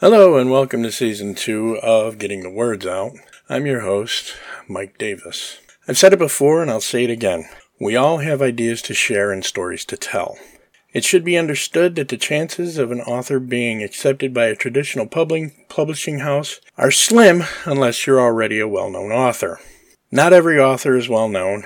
Hello, and welcome to season two of Getting the Words Out. I'm your host, Mike Davis. I've said it before, and I'll say it again. We all have ideas to share and stories to tell. It should be understood that the chances of an author being accepted by a traditional publishing house are slim unless you're already a well known author. Not every author is well known,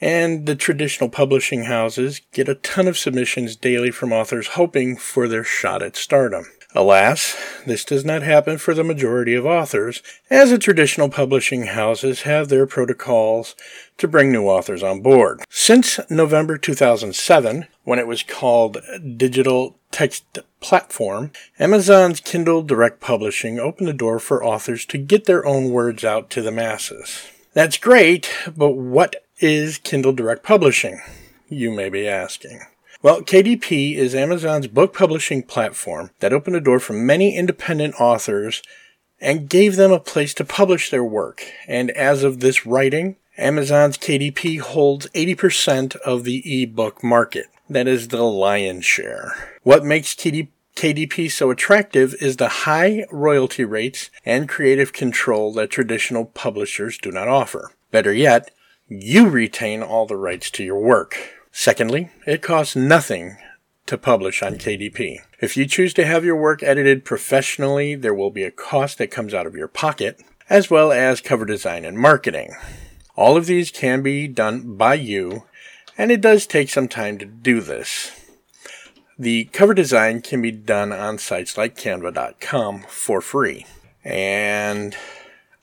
and the traditional publishing houses get a ton of submissions daily from authors hoping for their shot at stardom. Alas, this does not happen for the majority of authors, as the traditional publishing houses have their protocols to bring new authors on board. Since November 2007, when it was called Digital Text Platform, Amazon's Kindle Direct Publishing opened the door for authors to get their own words out to the masses. That's great, but what is Kindle Direct Publishing? You may be asking. Well, KDP is Amazon's book publishing platform that opened a door for many independent authors and gave them a place to publish their work. And as of this writing, Amazon's KDP holds 80% of the ebook market. That is the lion's share. What makes KDP so attractive is the high royalty rates and creative control that traditional publishers do not offer. Better yet, you retain all the rights to your work. Secondly, it costs nothing to publish on KDP. If you choose to have your work edited professionally, there will be a cost that comes out of your pocket, as well as cover design and marketing. All of these can be done by you, and it does take some time to do this. The cover design can be done on sites like canva.com for free. And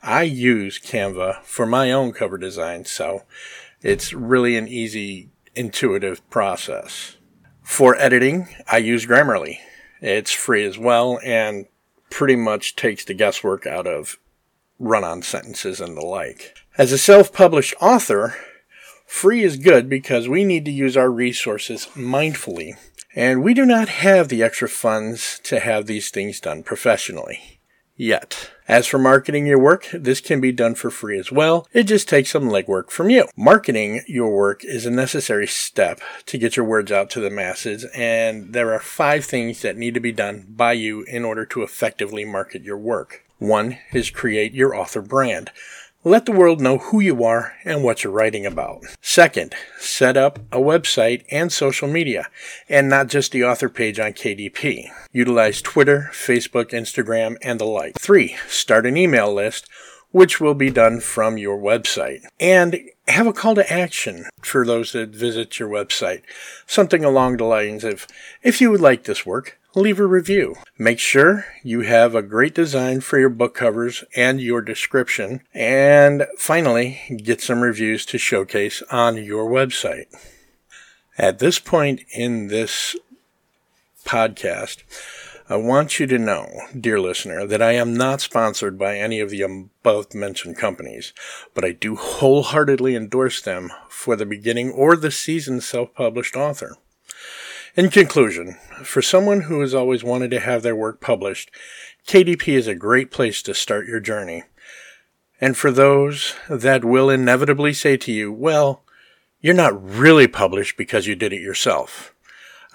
I use Canva for my own cover design, so it's really an easy intuitive process. For editing, I use Grammarly. It's free as well and pretty much takes the guesswork out of run on sentences and the like. As a self published author, free is good because we need to use our resources mindfully, and we do not have the extra funds to have these things done professionally yet. As for marketing your work, this can be done for free as well. It just takes some legwork from you. Marketing your work is a necessary step to get your words out to the masses, and there are five things that need to be done by you in order to effectively market your work. One is create your author brand. Let the world know who you are and what you're writing about. Second, set up a website and social media, and not just the author page on KDP. Utilize Twitter, Facebook, Instagram, and the like. Three, start an email list, which will be done from your website. And have a call to action for those that visit your website. Something along the lines of, if you would like this work, leave a review. Make sure you have a great design for your book covers and your description. And finally, get some reviews to showcase on your website. At this point in this podcast, I want you to know, dear listener, that I am not sponsored by any of the above mentioned companies, but I do wholeheartedly endorse them for the beginning or the seasoned self published author. In conclusion, for someone who has always wanted to have their work published, KDP is a great place to start your journey. And for those that will inevitably say to you, well, you're not really published because you did it yourself.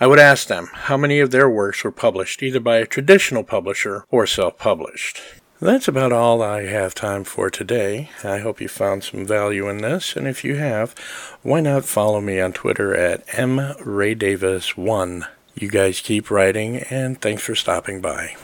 I would ask them how many of their works were published either by a traditional publisher or self published. That's about all I have time for today. I hope you found some value in this, and if you have, why not follow me on Twitter at mraydavis1. You guys keep writing, and thanks for stopping by.